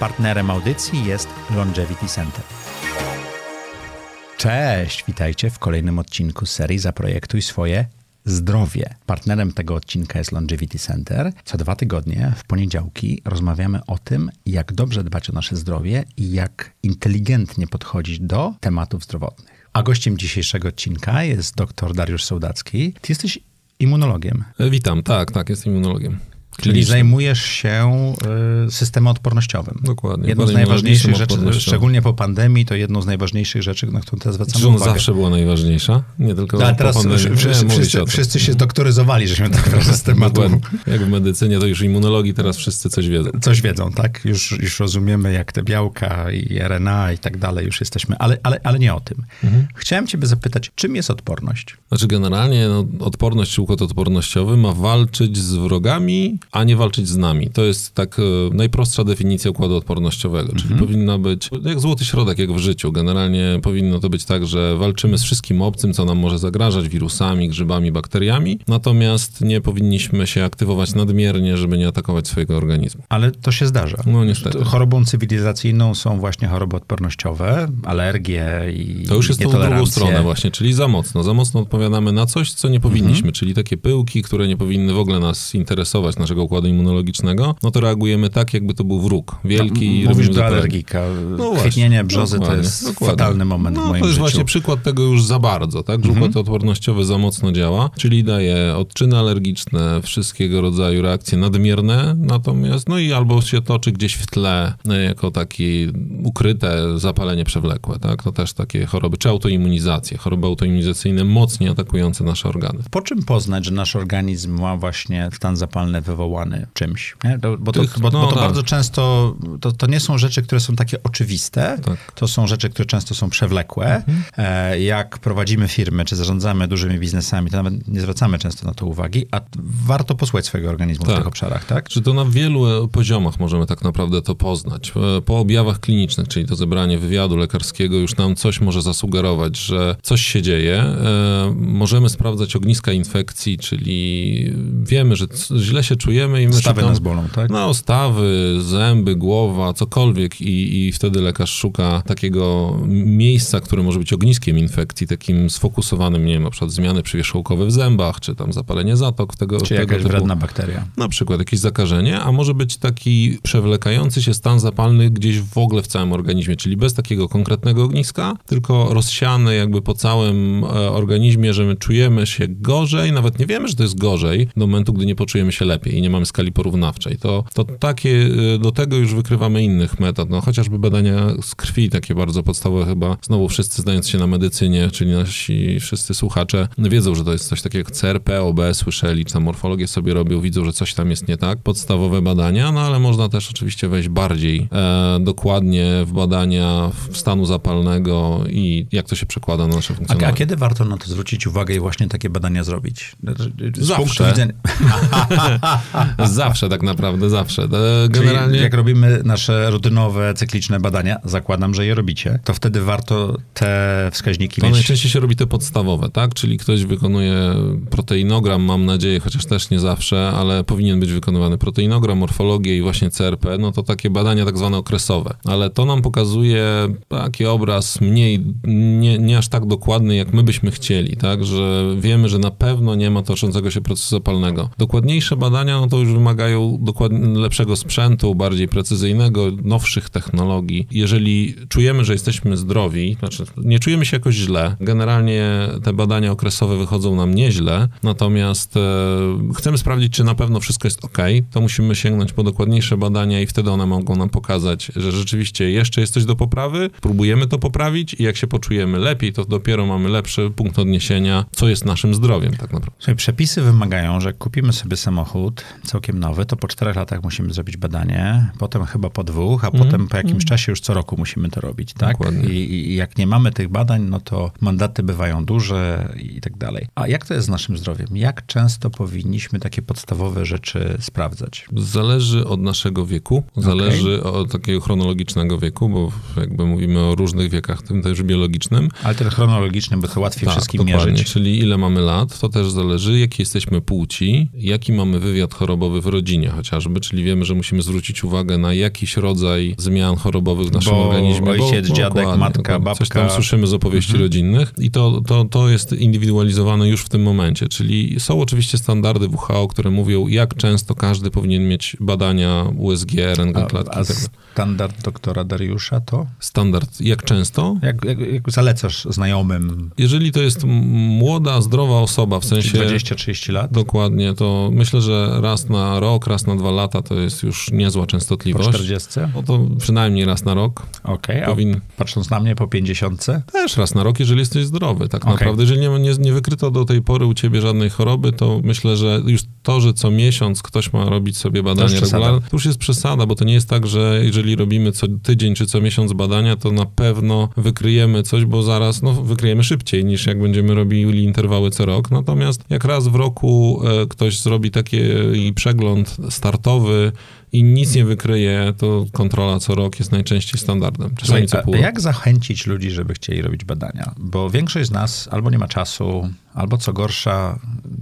Partnerem audycji jest Longevity Center. Cześć, witajcie w kolejnym odcinku serii Zaprojektuj swoje zdrowie. Partnerem tego odcinka jest Longevity Center. Co dwa tygodnie, w poniedziałki, rozmawiamy o tym, jak dobrze dbać o nasze zdrowie i jak inteligentnie podchodzić do tematów zdrowotnych. A gościem dzisiejszego odcinka jest dr Dariusz Sołdacki. Ty jesteś immunologiem. Witam, tak, tak, jestem immunologiem. Czyli zajmujesz się y, systemem odpornościowym. Dokładnie. Jedną z najważniejszych rzeczy, szczególnie po pandemii, to jedną z najważniejszych rzeczy, na którą teraz zwracamy Zresztą uwagę. zawsze była najważniejsza, nie tylko Ale teraz po pandemii. wszyscy, wszyscy, wszyscy się doktoryzowali, żeśmy tak wrażenie z tematu. Jak w medycynie, to już immunologii teraz wszyscy coś wiedzą. Coś wiedzą, tak? Już, już rozumiemy, jak te białka i RNA i tak dalej, już jesteśmy, ale, ale, ale nie o tym. Mhm. Chciałem ciebie zapytać, czym jest odporność? Znaczy generalnie no, odporność układ odpornościowy ma walczyć z wrogami, a nie walczyć z nami. To jest tak e, najprostsza definicja układu odpornościowego, czyli mhm. powinna być jak złoty środek, jak w życiu. Generalnie powinno to być tak, że walczymy z wszystkim obcym, co nam może zagrażać, wirusami, grzybami, bakteriami, natomiast nie powinniśmy się aktywować nadmiernie, żeby nie atakować swojego organizmu. Ale to się zdarza. No niestety. Chorobą cywilizacyjną są właśnie choroby odpornościowe, alergie i To już jest tą drugą stronę właśnie, czyli za mocno. Za mocno odpowiadamy na coś, co nie powinniśmy, mhm. czyli takie pyłki, które nie powinny w ogóle nas interesować, naszego układu immunologicznego, no to reagujemy tak, jakby to był wróg. Wielki. M- mówisz do alergika. No Chwytnienie brzozy to jest dokładnie. fatalny moment no, w moim To jest życiu. właśnie przykład tego już za bardzo, tak? Że układ mhm. odpornościowy za mocno działa, czyli daje odczyny alergiczne, wszystkiego rodzaju reakcje nadmierne, natomiast no i albo się toczy gdzieś w tle no, jako takie ukryte zapalenie przewlekłe, tak? To też takie choroby, czy autoimmunizacje, choroby autoimmunizacyjne mocniej atakujące nasze organy. Po czym poznać, że nasz organizm ma właśnie stan zapalny wywołany czymś? Nie? Bo, to, bo, no, bo to tak. bardzo często, to, to nie są rzeczy, które są takie oczywiste, tak. to są rzeczy, które często są przewlekłe. Mhm. E, jak prowadzimy firmy, czy zarządzamy dużymi biznesami, to nawet nie zwracamy często na to uwagi, a warto posłuchać swojego organizmu tak. w tych obszarach, tak? Czy to na wielu poziomach możemy tak naprawdę to poznać. E, po objawach klinicznych, czyli to zebranie wywiadu lekarskiego już nam coś może zasugerować, że coś się dzieje. E, możemy sprawdzać ogniska infekcji, czyli wiemy, że źle się czujemy i my Stawy nas bolą, tak? No, stawy, zęby, głowa, cokolwiek i, i wtedy lekarz szuka takiego miejsca, które może być ogniskiem infekcji, takim sfokusowanym, nie wiem, na przykład zmiany przywierzchołkowe w zębach, czy tam zapalenie zatok. Tego, czy tego jakaś typu, wredna bakteria. Na przykład jakieś zakażenie, a może być taki przewlekający się stan zapalny gdzieś w ogóle w całym organizmie, czyli bez takiego konkretnego ogniska, tylko rozsiany jakby po całym e, organizmie, że my czujemy się gorzej, nawet nie wiemy, że to jest gorzej, do momentu, gdy nie poczujemy się lepiej i nie mamy skali porównawczej. To, to takie, e, do tego już wykrywamy innych metod, no chociażby badania z krwi, takie bardzo podstawowe chyba. Znowu wszyscy znając się na medycynie, czyli nasi wszyscy słuchacze wiedzą, że to jest coś takiego jak CRP, OB, słyszeli, czy tam morfologię sobie robią, widzą, że coś tam jest nie tak. Podstawowe badania, no ale można też oczywiście wejść bardziej e, dokładnie w badania w stanu zapalnego i jak to się przekłada na nasze funkcjonowanie. A, a kiedy warto na to zwrócić uwagę i właśnie takie badania zrobić? Z Zawsze. Widzenia... Zawsze tak naprawdę, zawsze. E, generalnie... Czyli jak robimy nasze rutynowe, cykliczne badania, zakładam, że je robicie, to wtedy warto te wskaźniki to mieć. najczęściej się robi te podstawowe, tak? Czyli ktoś wykonuje proteinogram, mam nadzieję, chociaż też nie zawsze, ale powinien być wykonywany proteinogram, morfologię i właśnie CRP, no to takie badania tak zwane okresowe. Ale to nam pokazuje taki obraz mniej, nie, nie aż tak dokładny, jak my byśmy chcieli, tak? Że wiemy, że na pewno nie ma toczącego się procesu zapalnego. Dokładniejsze badania, no to już wymagają dokładnie lepszego sprzętu, bardziej precyzyjnego, nowszych technologii. Jeżeli czujemy, że jesteśmy zdrowi, znaczy nie czujemy się jakoś źle, generalnie te badania okresowe wychodzą nam nieźle, natomiast e, chcemy sprawdzić, czy na pewno wszystko jest ok, to musimy sięgnąć po dokładniejsze badania i wtedy one mogą nam pokazać, że rzeczywiście jeszcze jest coś do poprawy, próbujemy to poprawić i jak się poczujemy lepiej, to dopiero mamy lepszy punkt odniesienia, co jest naszym zdrowiem tak naprawdę. Słuchaj, przepisy wymagają, że kupimy sobie samochód całkiem nowy, to po czterech latach musimy zrobić badanie, potem chyba po dwóch, a mm. potem po jakimś mm. czasie już co roku musimy to robić, tak? I, I, jak nie mamy tych badań, no to mandaty bywają duże i tak dalej. A jak to jest z naszym zdrowiem? Jak często powinniśmy takie podstawowe rzeczy sprawdzać? Zależy od naszego wieku, zależy okay. od takiego chronologicznego wieku, bo jakby mówimy o różnych wiekach, tym też biologicznym. Ale ten chronologiczny, bo to łatwiej tak, wszystkim dokładnie. mierzyć. Czyli ile mamy lat, to też zależy, jakie jesteśmy płci, jaki mamy wywiad chorobowy w rodzinie chociażby, czyli wiemy, że musimy zwrócić uwagę na jakiś rodzaj zmian chorobowych w naszym Bo organizmie. ojciec, bo, dziadek, matka, babka. Coś tam słyszymy z opowieści rodzinnych i to, to, to jest indywidualizowane już w tym momencie, czyli są oczywiście standardy WHO, które mówią, jak często każdy powinien mieć badania USG, rentgen A, klatki a tak standard doktora Dariusza to? Standard, jak często? Jak, jak, jak zalecasz znajomym Jeżeli to jest młoda, zdrowa osoba, w sensie 20-30 lat? dokładnie, to myślę, że raz na rok, raz na dwa lata to jest już niezła Po częstotliwość. 40? No to przynajmniej raz na rok. Okej, a Powin... patrząc na mnie po 50? Też raz na rok, jeżeli jesteś zdrowy, tak Okej. naprawdę. Jeżeli nie, nie, nie wykryto do tej pory u ciebie żadnej choroby, to myślę, że już to, że co miesiąc ktoś ma robić sobie badania przesada. regularne, to już jest przesada, bo to nie jest tak, że jeżeli robimy co tydzień czy co miesiąc badania, to na pewno wykryjemy coś, bo zaraz no, wykryjemy szybciej niż jak będziemy robili interwały co rok. Natomiast jak raz w roku e, ktoś zrobi taki przegląd startowy i nic nie wykryje, to kontrola co rok jest najczęściej standardem. Czasami co pół jak zachęcić ludzi, żeby chcieli robić badania? Bo większość z nas albo nie ma czasu, albo co gorsza,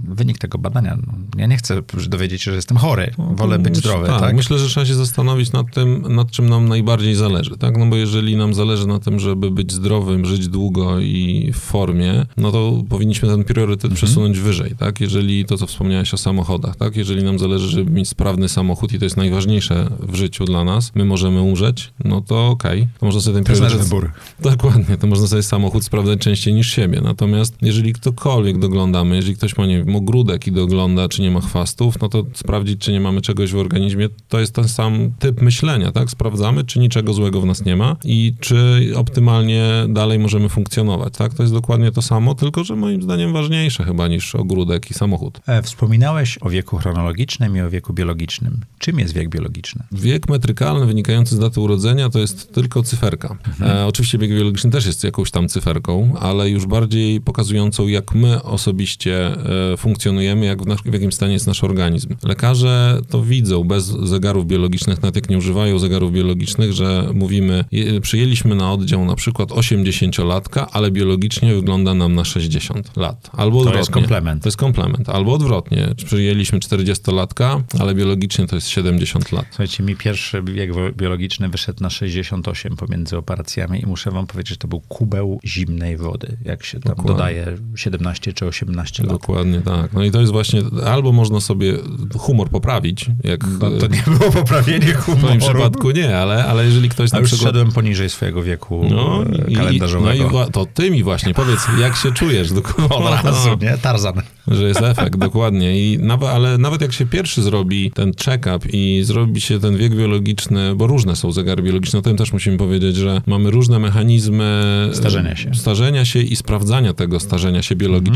wynik tego badania. no, Ja nie chcę dowiedzieć się, że jestem chory. Wolę być zdrowy, tak, tak? Myślę, że trzeba się zastanowić nad tym, nad czym nam najbardziej zależy, tak? No bo jeżeli nam zależy na tym, żeby być zdrowym, żyć długo i w formie, no to powinniśmy ten priorytet Mhm. przesunąć wyżej, tak? Jeżeli to, co wspomniałeś o samochodach, tak? Jeżeli nam zależy, żeby mieć sprawny samochód i to jest najważniejsze w życiu dla nas, my możemy umrzeć, no to okej, to można sobie ten To jest nasz priorytet... wybór. Dokładnie, to można sobie samochód sprawdzać częściej niż siebie. Natomiast jeżeli ktokolwiek doglądamy, jeżeli ktoś ma, nie wiem, ogródek i dogląda, czy nie ma chwastów, no to sprawdzić, czy nie mamy czegoś w organizmie, to jest ten sam typ myślenia, tak? Sprawdzamy, czy niczego złego w nas nie ma i czy optymalnie dalej możemy funkcjonować, tak? To jest dokładnie to samo, tylko że moim zdaniem ważniejsze chyba niż ogródek i samochód. E, Wspominałeś o wieku chronologicznym i o wieku biologicznym. Czym jest wiek biologiczny? Wiek metrykalny wynikający z daty urodzenia to jest tylko cyferka. E, oczywiście bieg biologiczny też jest jakąś tam cyferką, ale już bardziej pokazującą, jak my osobiście e, funkcjonujemy, jak w, nasz, w jakim stanie jest nasz organizm. Lekarze to widzą bez zegarów biologicznych, nawet jak nie używają zegarów biologicznych, że mówimy, przyjęliśmy na oddział na przykład 80-latka, ale biologicznie wygląda nam na 60 lat. Albo To odwrotnie. jest komplement. To jest komplement. Albo odwrotnie. Przyjęliśmy 40-latka, ale biologicznie to jest 70 lat. Słuchajcie, mi pierwszy bieg biologiczny wyszedł na 68 pomiędzy operacjami i muszę wam powiedzieć, że to był kubeł zimnej wody, jak się tam Dokładnie. dodaje 17 czy 18 lat. Dokładnie tak. No i to jest właśnie, albo można sobie humor poprawić, jak No, to nie było poprawienie w humoru. moim przypadku nie, ale, ale jeżeli ktoś A na już przykład... szedłem poniżej swojego wieku No, e, i, no kalendarzowego. i to ty mi właśnie powiedz, jak się czujesz dokładnie. Od razu, nie? Tarzan. Że jest efekt, dokładnie. I nawet, ale nawet jak się pierwszy zrobi ten check-up i zrobi się ten wiek biologiczny, bo różne są zegary biologiczne, o tym też musimy powiedzieć, że mamy różne mechanizmy Starzenia się. starzenia się i sprawdzania tego starzenia się biologicznego.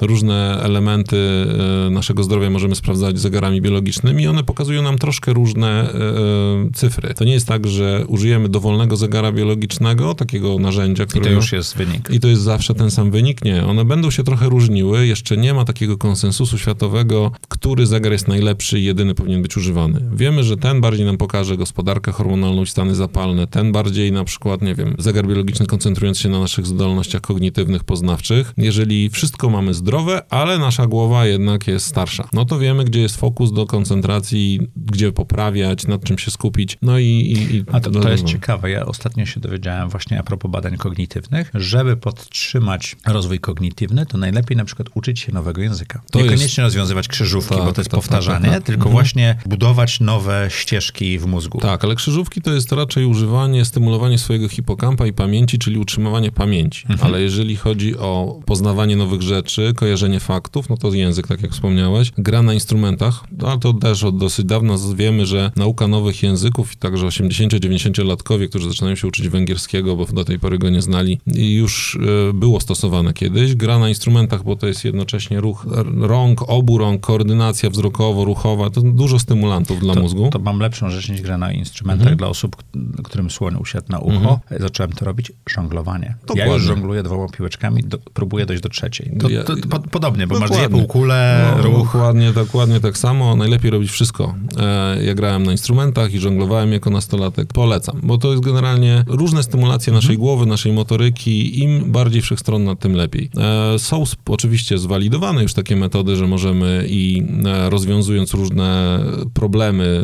Różne elementy e, naszego zdrowia możemy sprawdzać zegarami biologicznymi i one pokazują nam troszkę różne e, e, cyfry. To nie jest tak, że użyjemy dowolnego zegara biologicznego, takiego narzędzia, I które to już jest wynik. i to jest zawsze ten sam wynik? Nie. One będą się trochę różniły. Jeszcze nie ma takiego konsensusu światowego, który zegar jest najlepszy i jedyny powinien być używany. Wiemy, że ten bardziej nam pokaże gospodarkę hormonalną i stany zapalne, ten bardziej na przykład, nie wiem, zegar biologiczny koncentrując się na naszych zdolnościach kognitywnych, poznawczych. Jeżeli wszystko mamy zdrowe, ale nasza głowa jednak jest starsza, no to wiemy, gdzie jest fokus do koncentracji, gdzie poprawiać, nad czym się skupić. No i... i, i A to, to jest ciekawe. Ja ostatnio się dowiedziałem właśnie a propos badań kognitywnych, żeby podtrzymać rozwój kognitywny, to najlepiej na przykład uczyć się nowego języka. To Niekoniecznie jest- rozwiązywać krzyżówki, Tak, bo to jest tak, powtarzanie, tak, tak, tylko Mhm. właśnie budować nowe ścieżki w mózgu. Tak, ale krzyżówki to jest raczej używanie, stymulowanie swojego hipokampa i pamięci, czyli utrzymywanie pamięci. Ale jeżeli chodzi o poznawanie nowych rzeczy, kojarzenie faktów, no to język, tak jak wspomniałeś, gra na instrumentach, ale to też od dosyć dawna wiemy, że nauka nowych języków i także 80-90-latkowie, którzy zaczynają się uczyć węgierskiego, bo do tej pory go nie znali, już e, było stosowane kiedyś. Gra na instrumentach, bo to jest jednocześnie ruch rąk, obu rąk, koordynacja wzrokowo-ruchowa, to dużo stymulantów dla To, mózgu. To mam lepszą rzecz niż gra na instrumentach Mhm. dla osób, którym słoń usiadł na ucho. Zacząłem to robić, żonglowanie. Ja Dokładnie. już żongluję dwoma piłeczkami, do, próbuję dojść do trzeciej. To, to, to po, podobnie, bo masz dwie Dokładnie. półkule, No, ruch. Dokładnie, dokładnie tak samo. Najlepiej robić wszystko. E, ja grałem na instrumentach i żonglowałem jako nastolatek. Polecam, bo to jest generalnie różne stymulacje Mhm. naszej głowy, naszej motoryki. Im bardziej wszechstronna, tym lepiej. E, są oczywiście zwalidowane już takie metody, że możemy i e, rozwiązując różne problemy,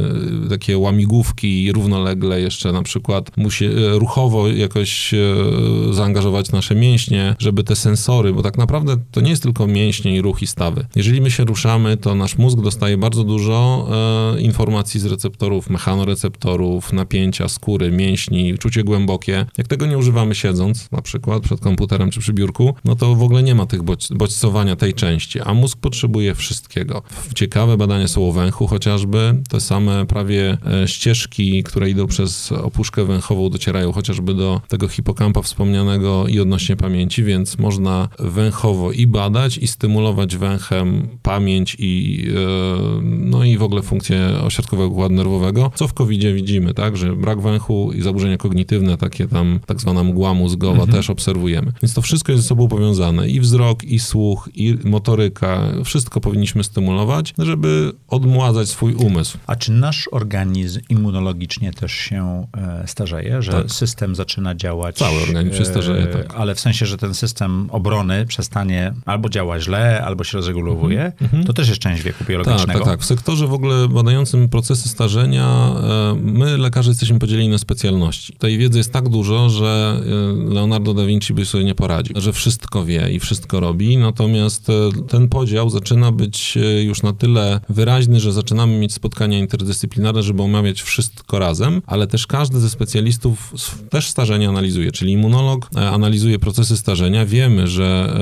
takie łamigłówki równolegle jeszcze na przykład musi ruchowo jakoś zaangażować nasze mięśnie, żeby te sensory, bo tak naprawdę to nie jest tylko mięśnie i ruch i stawy. Jeżeli my się ruszamy, to nasz mózg dostaje bardzo dużo e, informacji z receptorów, mechanoreceptorów, napięcia skóry, mięśni, czucie głębokie. Jak tego nie używamy siedząc, na przykład przed komputerem czy przy biurku, no to w ogóle nie ma tych bodź- bodźcowania tej części, a mózg potrzebuje wszystkiego. Ciekawe badania są o węchu chociażby, te same prawie e, ścieżki, które idą przez opuszkę węchową, docierają chociażby do tego hipokampa wspomnianego i odnośnie pamięci, więc można węchowo i badać, i stymulować węchem pamięć i, e, no i w ogóle funkcję ośrodkowego układu nerwowego, co w covid widzimy, tak, że brak węchu i zaburzenia kognitywne, takie tam tak zwana mgła mózgowa też obserwujemy. Więc to wszystko jest ze sobą powiązane i wzrok, i słuch, i motoryka, wszystko powinniśmy stymulować, żeby odmładzać swój umysł. A czy nasz organizm immunologicznie też się e, starzeje, że Tak. system zaczyna działać? Cały organizm się e, starzeje, tak. Ale w sensie, że ten system obrony przestanie albo działa źle, albo się rozregulowuje, to też jest część wieku Tak, biologicznego. tak, tak. W sektorze w ogóle badającym procesy starzenia, e, my lekarze jesteśmy podzieleni na specjalności. Tej wiedzy jest tak dużo, że e, Leonardo da Vinci by sobie nie poradził, że wszystko wie i wszystko robi, natomiast e, ten podział zaczyna być już na tyle wyraźny, że zaczynamy mieć spotkania interdyscyplinarne, żeby omawiać wszystko razem, ale też każdy ze specjalistów też starzenie analizuje, czyli immunolog analizuje procesy starzenia. Wiemy, że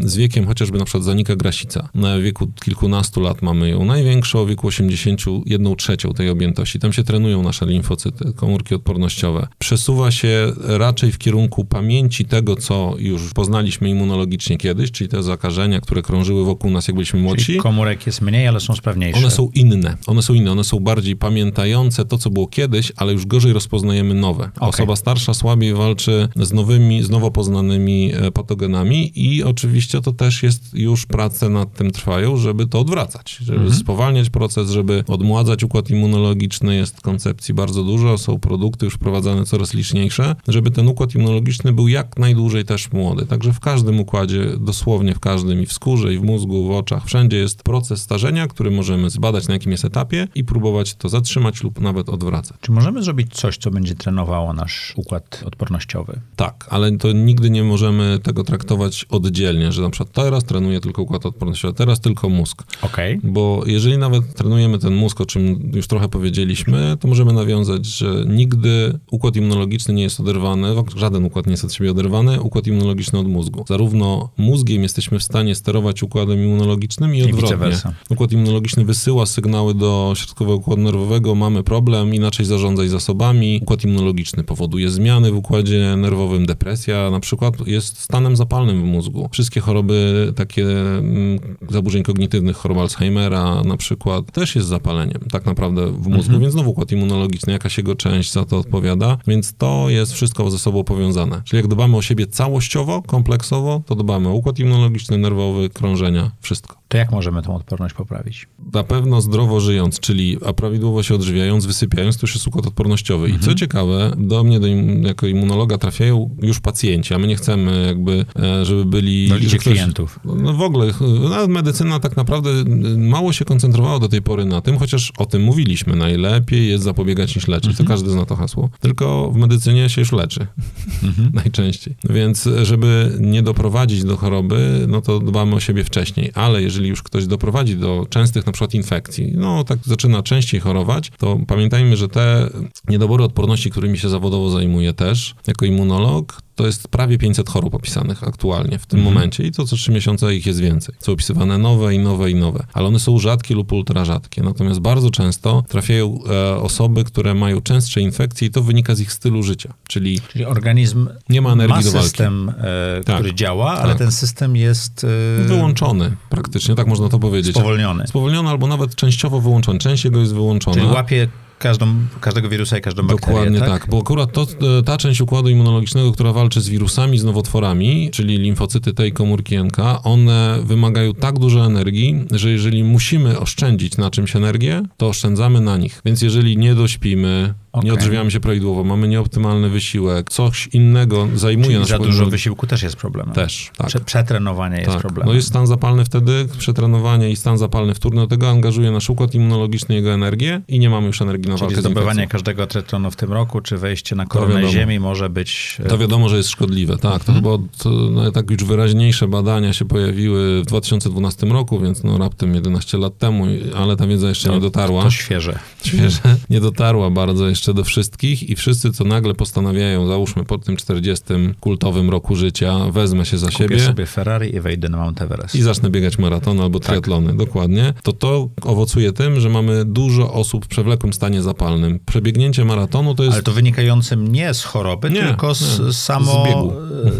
z wiekiem chociażby na przykład zanika grasica. Na wieku kilkunastu lat mamy ją największą, o wieku 81 trzecią tej objętości. Tam się trenują nasze limfocyty, komórki odpornościowe. Przesuwa się raczej w kierunku pamięci tego, co już poznaliśmy immunologicznie kiedyś, czyli te zakażenia, które krążyły wokół nas, jak byliśmy młodsi. Czyli komórek jest mniej, ale są sprawniejsze. One są inne. One są inne. One są bardziej pamiętające to, co było kiedyś, ale już gorzej rozpoznajemy nowe. Osoba starsza słabiej walczy z nowymi, z nowo poznanymi e, patogenami i oczywiście to też jest już prace nad tym trwają, żeby to odwracać, żeby spowalniać proces, żeby odmładzać układ immunologiczny. Jest koncepcji bardzo dużo, są produkty już wprowadzane coraz liczniejsze, żeby ten układ immunologiczny był jak najdłużej też młody. Także w każdym układzie, dosłownie w każdym, i w skórze, i w mózgu, w oczach, wszędzie jest proces starzenia, który możemy zbadać na jakim jest etapie i próbować to zatrzymać lub nawet odwracać. Czy możemy zrobić coś, co będzie trenowało nasz układ odpornościowy? Tak, ale to nigdy nie możemy tego traktować oddzielnie, że na przykład teraz trenuję tylko układ odpornościowy, teraz tylko mózg. Okej. Bo jeżeli nawet trenujemy ten mózg, o czym już trochę powiedzieliśmy, to możemy nawiązać, że nigdy układ immunologiczny nie jest oderwany, żaden układ nie jest od siebie oderwany, układ immunologiczny od mózgu. Zarówno mózgiem jesteśmy w stanie sterować układem immunologicznym i odwrotnie. Układ immunologiczny wysyła sygnały do środkowego układu nerwowego, mamy problem, inaczej zarządzaj zasobami. Układ immunologiczny powoduje zmiany w układzie nerwowym, depresja na przykład jest stanem zapalnym w mózgu. Wszystkie choroby takie mm, zaburzeń kognitywnych, choroba Alzheimera na przykład, też jest zapaleniem tak naprawdę w mózgu, więc znowu układ immunologiczny, jakaś jego część za to odpowiada, więc to jest wszystko ze sobą powiązane. Czyli jak dbamy o siebie całościowo, kompleksowo, to dbamy o układ immunologiczny, nerwowy, krążenia, wszystko. To jak możemy tą odporność poprawić? Na pewno zdrowo żyjąc, czyli a prawidłowo się odżywiając, wysypiając, to już jest układ odpornościowy. I co ciekawe, do mnie do im, jako immunologa trafiają już pacjenci, a my nie chcemy jakby, e, żeby byli... Że ktoś- klientów. No w ogóle, nawet medycyna tak naprawdę y, mało się koncentrowała do tej pory na tym, chociaż o tym mówiliśmy. Najlepiej jest zapobiegać niż leczyć. To każdy zna to hasło. Tylko w medycynie się już leczy. Najczęściej. Więc żeby nie doprowadzić do choroby, no to dbamy o siebie wcześniej. Ale jeżeli już ktoś doprowadzi do częstych na przykład infekcji, no tak zaczyna częściej chorować, to pamiętajmy, że te niedobory odporności, którymi się zawodowo zajmuję też, jako immunolog, to jest prawie 500 chorób opisanych aktualnie w tym Mhm. momencie i to co trzy miesiące ich jest więcej. Są opisywane nowe i nowe i nowe, ale one są rzadkie lub ultra rzadkie. Natomiast bardzo często trafiają e, osoby, które mają częstsze infekcje i to wynika z ich stylu życia. Czyli Czyli organizm Nie ma energii ma do walki. system, e, Tak. który działa, ale Tak. ten system jest... E, wyłączony praktycznie imunologicznie, tak można to powiedzieć. Spowolniony. Spowolniony albo nawet częściowo wyłączony. Część jego jest wyłączona. Czyli łapie każdą, każdego wirusa i każdą bakterię, Dokładnie tak? tak? bo akurat to, e, ta część układu immunologicznego, która walczy z wirusami, z nowotworami, czyli limfocyty T i komórki NK, one wymagają tak dużo energii, że jeżeli musimy oszczędzić na czymś energię, to oszczędzamy na nich. Więc jeżeli nie dośpimy, Okej. nie odżywiamy się prawidłowo, mamy nieoptymalny wysiłek, coś innego zajmuje Czyli nasz za dużo immunologiczny. wysiłku też jest problemem. Też, tak. Prze- Przetrenowanie jest Tak, problemem. no jest stan zapalny wtedy, przetrenowanie i stan zapalny wtórny, do tego angażuje nasz układ immunologiczny, jego energię i nie mamy już energii na Czyli walkę zdobywanie każdego tretonu w tym roku, czy wejście na koronę. Ziemi może być... e, To wiadomo, że jest szkodliwe, tak. Mhm. To chyba to, no, tak już wyraźniejsze badania się pojawiły w 2012 roku, więc no raptem 11 lat temu, ale ta wiedza jeszcze nie dotarła. To świeże. Świeże. Nie dotarła bardzo jeszcze do wszystkich i wszyscy, co nagle postanawiają, załóżmy po tym 40 kultowym roku życia, wezmę się za Kupię siebie sobie Ferrari i wejdę na Mount Everest. i zacznę biegać maratony albo Tak. triatlony, dokładnie, to to owocuje tym, że mamy dużo osób w przewlekłym stanie zapalnym. Przebiegnięcie maratonu to jest Ale to wynikającym nie z choroby, Nie, tylko z nie. samo... Z biegu.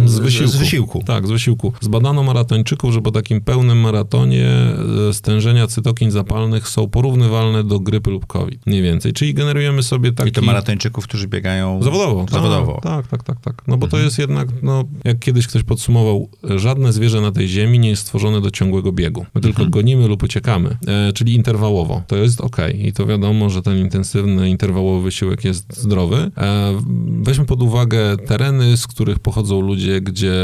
e, Z wysiłku. Z wysiłku. Tak, z wysiłku. Zbadano maratończyków, że po takim pełnym maratonie e, stężenia cytokin zapalnych są porównywalne do grypy lub COVID. Mniej więcej. Czyli generujemy sobie taki... To maratończyków, którzy biegają Zawodowo. Zawodowo. Tak, tak, tak, tak. No bo to jest jednak, no, jak kiedyś ktoś podsumował, żadne zwierzę na tej ziemi nie jest stworzone do ciągłego biegu. My tylko gonimy lub uciekamy, e, czyli interwałowo. To jest ok. I to wiadomo, że ten intensywny, interwałowy wysiłek jest zdrowy. E, weźmy pod uwagę tereny, z których pochodzą ludzie, gdzie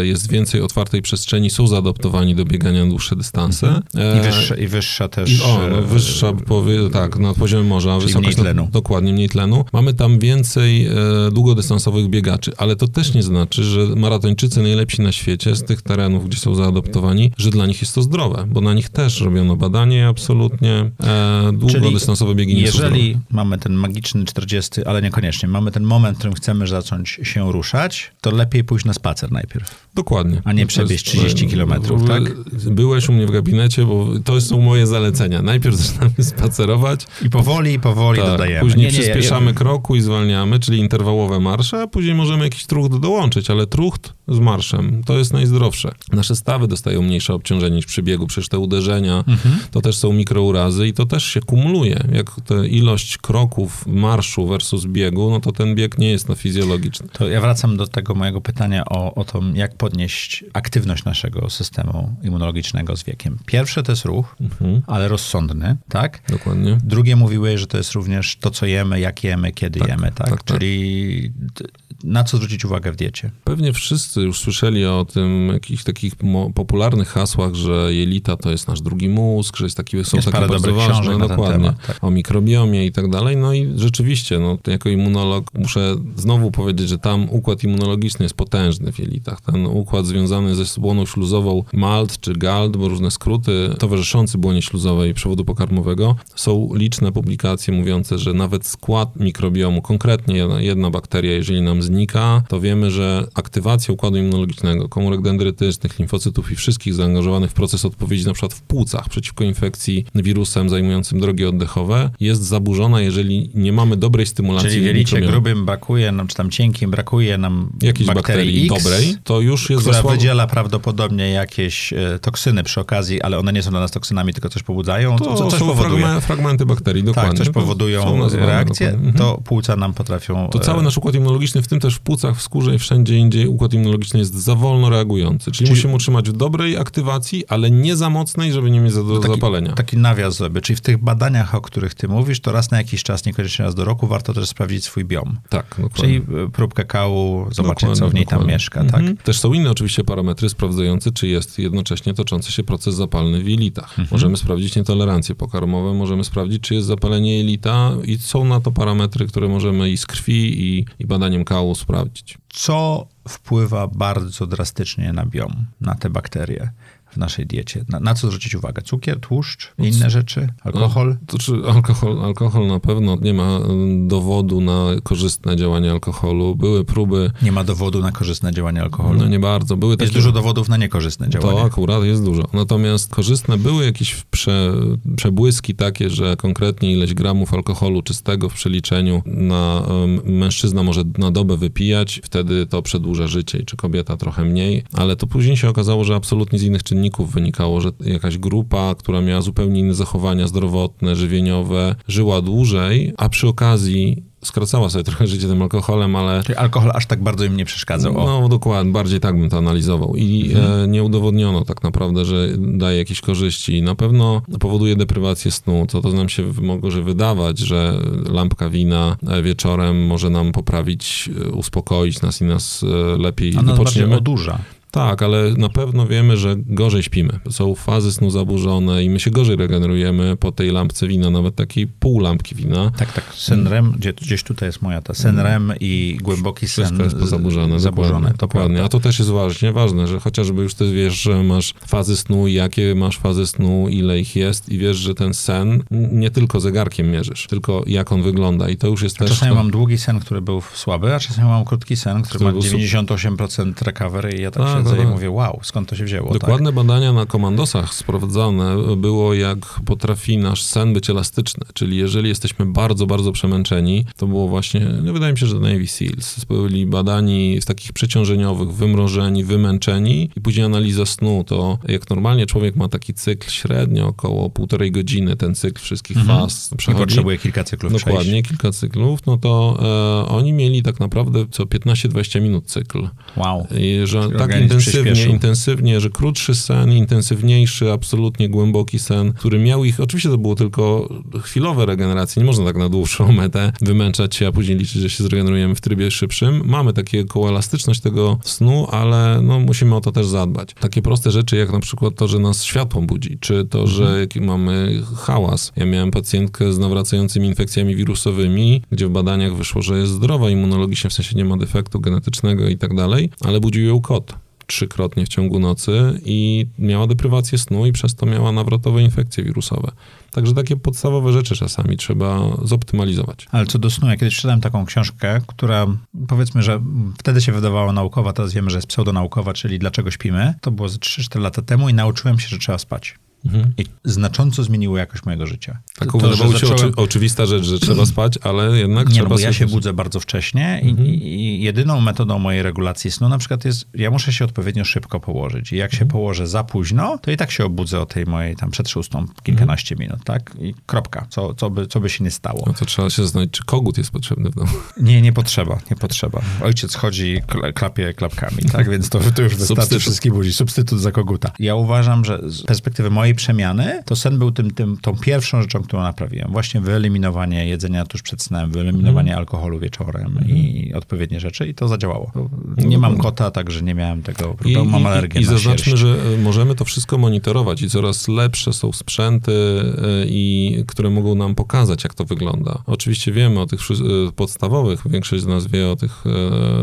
e, jest więcej otwartej przestrzeni, są zaadaptowani do biegania na dłuższe dystanse. E, I wyższa, I wyższa też... i, o, no, e, wyższa, powie, tak, nad poziomem morza. Czyli wysokość mniej tlenu. Dokładnie, mniej tlenu. Mamy tam więcej e, długodystansowych biegaczy, ale to też nie znaczy, że maratończycy najlepsi na świecie z tych terenów, gdzie są zaadoptowani, że dla nich jest to zdrowe, bo na nich też robiono badanie absolutnie e, długodystansowe biegi nie. Jeżeli mamy ten magiczny 40, ale niekoniecznie, mamy ten moment, w którym chcemy zacząć się ruszać, to lepiej pójść na spacer najpierw. Dokładnie. A nie jest- 30 kilometrów, tak? Byłeś u mnie w gabinecie, bo to są moje zalecenia. Najpierw zaczynamy spacerować, I powoli, powoli Tak, dodajemy. Później Nie, nie, przyspieszamy kroku i zwalniamy, czyli interwałowe marsze, a później możemy jakiś trucht dołączyć, ale trucht z marszem to jest najzdrowsze. Nasze stawy dostają mniejsze obciążenie niż przy biegu, przecież te uderzenia Mhm. to też są mikrourazy i to też się kumuluje. Jak ta ilość kroków marszu versus biegu, no to ten bieg nie jest no, fizjologiczny. To ja wracam do tego mojego pytania o, o to, jak podnieść aktywność naszego systemu immunologicznego z wiekiem. Pierwsze to jest ruch, Mhm. ale rozsądny, tak? Dokładnie. Drugie mówiłeś, że to jest również to, co jemy, jak jemy, kiedy Tak, jemy, tak? tak, tak. Czyli d- na co zwrócić uwagę w diecie? Pewnie wszyscy już słyszeli o tym jakichś takich popularnych hasłach, że jelita to jest nasz drugi mózg, że jest taki, są Jest takie bardzo ważne, dokładnie, temat, tak. o mikrobiomie i tak dalej. No i rzeczywiście, no, jako immunolog muszę znowu powiedzieć, że tam układ immunologiczny jest potężny w jelitach. Ten układ związany ze błoną śluzową MALT czy GALT, bo różne skróty towarzyszący błonie śluzowej przewodu pokarmowego, są liczne publikacje mówiące, że nawet skład mikrobiomu, konkretnie jedna, bakteria, jeżeli nam znika, to wiemy, że aktywacja układu immunologicznego, komórek dendrytycznych, limfocytów i wszystkich zaangażowanych w proces odpowiedzi na przykład w płucach przeciwko infekcji wirusem zajmującym drogi oddechowe jest zaburzona, jeżeli nie mamy dobrej stymulacji Czyli w jelicie grubym brakuje nam, czy tam cienkim brakuje nam jakiejś bakterii, bakterii X, dobrej, to już jest która wydziela prawdopodobnie jakieś e, toksyny przy okazji, ale one nie są dla nas toksynami, tylko coś pobudzają. To, To co, coś są powoduje. fragme- fragmenty bakterii, dokładnie. Tak, coś powodują dokładnie. Mhm. to płuca nam potrafią... To cały nasz układ immunologiczny, w tym też w płucach, w skórze i wszędzie indziej, układ immunologiczny jest za wolno reagujący. Czyli, Czyli- musimy utrzymać w dobrej aktywacji, ale nie za mocnej, żeby nie mieć za do taki, zapalenia. Taki nawias zrobię. Czyli w tych badaniach, o których ty mówisz, to raz na jakiś czas, niekoniecznie raz do roku, warto też sprawdzić swój biom. Tak, dokładnie. Czyli e, próbkę kału, zobaczyć, co Dokładnie, w niej tam dokładnie. mieszka, Mhm. tak? Też są inne oczywiście parametry sprawdzające, czy jest jednocześnie toczący się proces zapalny w jelitach. Mhm. Możemy sprawdzić nietolerancje pokarmowe, możemy sprawdzić, czy jest zapalenie jelita i są na to parametry, które możemy i z krwi, i, i badaniem kału sprawdzić. Co wpływa bardzo drastycznie na biom, na te bakterie w naszej diecie? Na, na co zwrócić uwagę? Cukier, tłuszcz, inne rzeczy, alkohol? To czy alkohol, alkohol na pewno nie ma mm, dowodu na korzystne działanie alkoholu. Były próby, Nie ma dowodu na korzystne działanie alkoholu. no nie bardzo, były Jest takie... dużo dowodów na niekorzystne działanie. To akurat jest dużo. Natomiast korzystne były jakieś prze, przebłyski takie, że konkretnie ileś gramów alkoholu czystego w przeliczeniu na mężczyzna może na dobę wypijać, wtedy to przedłuża życie czy kobieta trochę mniej, ale to później się okazało, że absolutnie z innych czynników czynników wynikało, że jakaś grupa, która miała zupełnie inne zachowania zdrowotne, żywieniowe, żyła dłużej, a przy okazji skracała sobie trochę życie tym alkoholem, ale... Czyli alkohol aż tak bardzo im nie przeszkadzał. O. No dokładnie, bardziej tak bym to analizował. I mhm. e, nie udowodniono tak naprawdę, że daje jakieś korzyści. Na pewno powoduje deprywację snu. To, to nam się może wydawać, że lampka wina e, wieczorem może nam poprawić, e, uspokoić nas i nas lepiej Ona wypoczniemy. odurza. Tak, ale na pewno wiemy, że gorzej śpimy. Są fazy snu zaburzone i my się gorzej regenerujemy po tej lampce wina, nawet takiej pół lampki wina. Tak, tak. Sen REM, gdzie, gdzieś tutaj jest moja ta sen REM i głęboki sen Wszystko jest pozaburzone. Zaburzone, dokładnie, to dokładnie. A to też jest ważne, ważne, że chociażby już ty wiesz, że masz fazy snu, jakie masz fazy snu, ile ich jest i wiesz, że ten sen nie tylko zegarkiem mierzysz, tylko jak on wygląda i to już jest a też... Czasami to... mam długi sen, który był słaby, a czasami mam krótki sen, który, który ma 98% recovery i ja tak, tak siedzę i mówię, wow, skąd to się wzięło. Dokładne tak? badania na komandosach sprowadzane było, jak potrafi nasz sen być elastyczny. Czyli jeżeli jesteśmy bardzo, bardzo przemęczeni, to było właśnie, no wydaje mi się, że Navy Seals byli badani z takich przeciążeniowych, wymrożeni, wymęczeni i później analiza snu, to jak normalnie człowiek ma taki cykl średnio około półtorej godziny, ten cykl wszystkich mhm. faz przechodzi. I potrzebuje kilka cyklów Dokładnie, przejść. kilka cyklów, no to e, oni mieli tak naprawdę co 15-20 minut cykl. Wow. I że tak intensywnie, intensywnie, że krótszy sen, intensywniejszy, absolutnie głęboki sen, który miał ich, oczywiście to było tylko chwilowe regeneracje, nie można tak na dłuższą metę wymęczać się, a później liczyć, że się zregenerujemy w trybie szybszym. Mamy takie elastyczność tego snu, ale no, musimy o to też zadbać. Takie proste rzeczy, jak na przykład to, że nas światło budzi, czy to, że mhm. mamy hałas. Ja miałem pacjentkę z nawracającymi infekcjami wirusowymi, gdzie w badaniach wyszło, że jest zdrowa immunologicznie, w sensie nie ma defektu genetycznego i tak dalej, ale budził ją kot trzykrotnie w ciągu nocy i miała deprywację snu i przez to miała nawrotowe infekcje wirusowe. Także takie podstawowe rzeczy czasami trzeba zoptymalizować. Ale co do snu, ja kiedyś czytałem taką książkę, która powiedzmy, że wtedy się wydawała naukowa, teraz wiemy, że jest pseudonaukowa, czyli Dlaczego śpimy. To było 3-4 lata temu i nauczyłem się, że trzeba spać. Mhm. I znacząco zmieniło jakość mojego życia. Tak wydawało się zacząłem... oczy, oczywista rzecz, że trzeba spać, ale jednak Nie, trzeba... bo ja się budzę bardzo wcześnie mhm. i, i, jedyną metodą mojej regulacji snu na przykład jest, ja muszę się odpowiednio szybko położyć i jak się mhm. położę za późno, to i tak się obudzę o tej mojej tam przed szóstą kilkanaście mhm. minut, tak? I kropka, co, co, by, co by się nie stało. No to trzeba się zastanowić, czy kogut jest potrzebny w domu. Nie, nie potrzeba, nie potrzeba. Ojciec chodzi, klapie klapkami, tak? Więc to, to już wystarczy wszystkich budzi. Substytut za koguta. Ja uważam, że z perspektywy mojej przemiany, to sen był tym, tym, tą pierwszą rzeczą, którą naprawiłem. Właśnie wyeliminowanie jedzenia tuż przed snem, wyeliminowanie mm. alkoholu wieczorem mm. i odpowiednie rzeczy i to zadziałało. Nie mam kota, także nie miałem tego problemu, mam alergię I, i na zaznaczmy, sierść. że e, możemy to wszystko monitorować i coraz lepsze są sprzęty, e, i, które mogą nam pokazać, jak to wygląda. Oczywiście wiemy o tych e, podstawowych, większość z nas wie o tych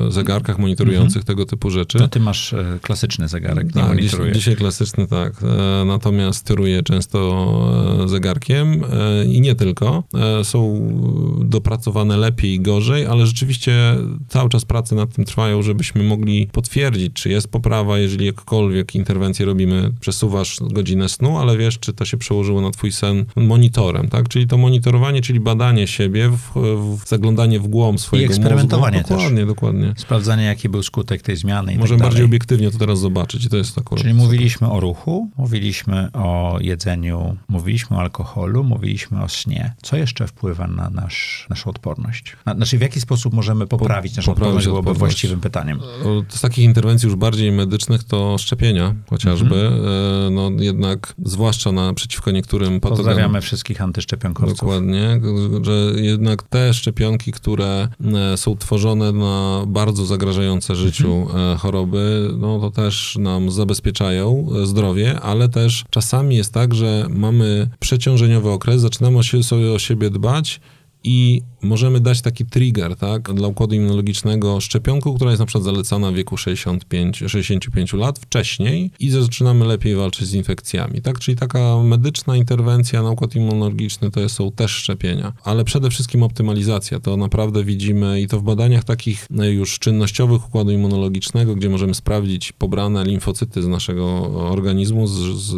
zegarkach monitorujących mm -hmm. tego typu rzeczy. No ty masz klasyczny zegarek, nie tak. Dzisiaj, dzisiaj klasyczny, tak. Natomiast steruję często zegarkiem i nie tylko. Są dopracowane lepiej i gorzej, ale rzeczywiście cały czas prace nad tym trwają, żebyśmy mogli potwierdzić, czy jest poprawa, jeżeli jakkolwiek interwencję robimy, przesuwasz godzinę snu, ale wiesz, czy to się przełożyło na twój sen monitorem, tak? Czyli to monitorowanie, czyli badanie siebie, w, w zaglądanie w głąb swojego I eksperymentowanie mózgu. Dokładnie, też. dokładnie. Sprawdzanie, jaki był skutek tej zmiany i Możemy tak bardziej obiektywnie to teraz zobaczyć i to jest akurat. Czyli mówiliśmy o ruchu, mówiliśmy o jedzeniu, mówiliśmy o alkoholu, mówiliśmy o śnie. Co jeszcze wpływa na nasz, naszą odporność? Na, znaczy, w jaki sposób możemy poprawić naszą poprawić odporność, byłoby odporność. właściwym pytaniem. Z takich interwencji już bardziej medycznych to szczepienia chociażby. Mhm. No jednak, zwłaszcza na, przeciwko niektórym patogenom. Pozdrawiamy wszystkich antyszczepionkowców. Dokładnie, że jednak te szczepionki, które e, są tworzone na bardzo zagrażające życiu mhm. E, choroby, no to też nam zabezpieczają e, zdrowie, ale też czasami jest tak, że mamy przeciążeniowy okres, zaczynamy sobie o siebie dbać i możemy dać taki trigger, tak, dla układu immunologicznego szczepionką, która jest na przykład zalecana w wieku 65, 65 lat wcześniej i zaczynamy lepiej walczyć z infekcjami, tak, czyli taka medyczna interwencja na układ immunologiczny to są też szczepienia, ale przede wszystkim optymalizacja, to naprawdę widzimy i to w badaniach takich już czynnościowych układu immunologicznego, gdzie możemy sprawdzić pobrane limfocyty z naszego organizmu, z, z,